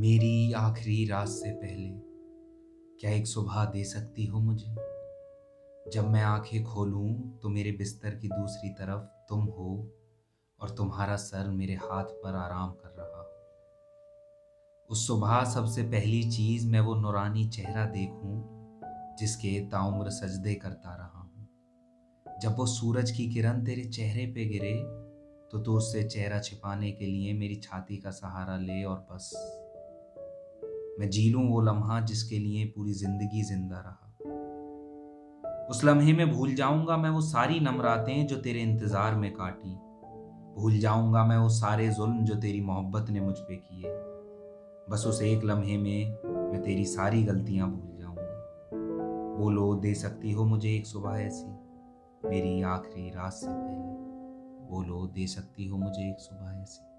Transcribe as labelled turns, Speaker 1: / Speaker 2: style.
Speaker 1: मेरी आखिरी रात से पहले क्या एक सुबह दे सकती हो मुझे? जब मैं आँखें खोलूं तो मेरे बिस्तर की दूसरी तरफ़ तुम हो और तुम्हारा सर मेरे हाथ पर आराम कर रहा हो। उस सुबह सबसे पहली चीज़ मैं वो नुरानी चेहरा देखूँ, जिसके ताउम्र सजदे करता रहा हूँ। जब वो सूरज की किरण तेरे चेहरे पे गिरे तो तू उससे चेहरा छिपाने के लिए मेरी छाती का सहारा ले और बस। मैं जी लूँ वो लम्हा जिसके लिए पूरी ज़िंदगी ज़िंदा रहा। उस लम्हे में भूल जाऊँगा मैं वो सारी नमरातें जो तेरे इंतज़ार में काटी। भूल जाऊँगा मैं वो सारे जुल्म जो तेरी मोहब्बत ने मुझ पे किए। बस उस एक लम्हे में मैं तेरी सारी गलतियाँ भूल जाऊँगा। बोलो दे सकती हो मुझे एक सुबह ऐसी, मेरी आखिरी रात से पहले। बोलो दे सकती हो मुझे एक सुबह ऐसी।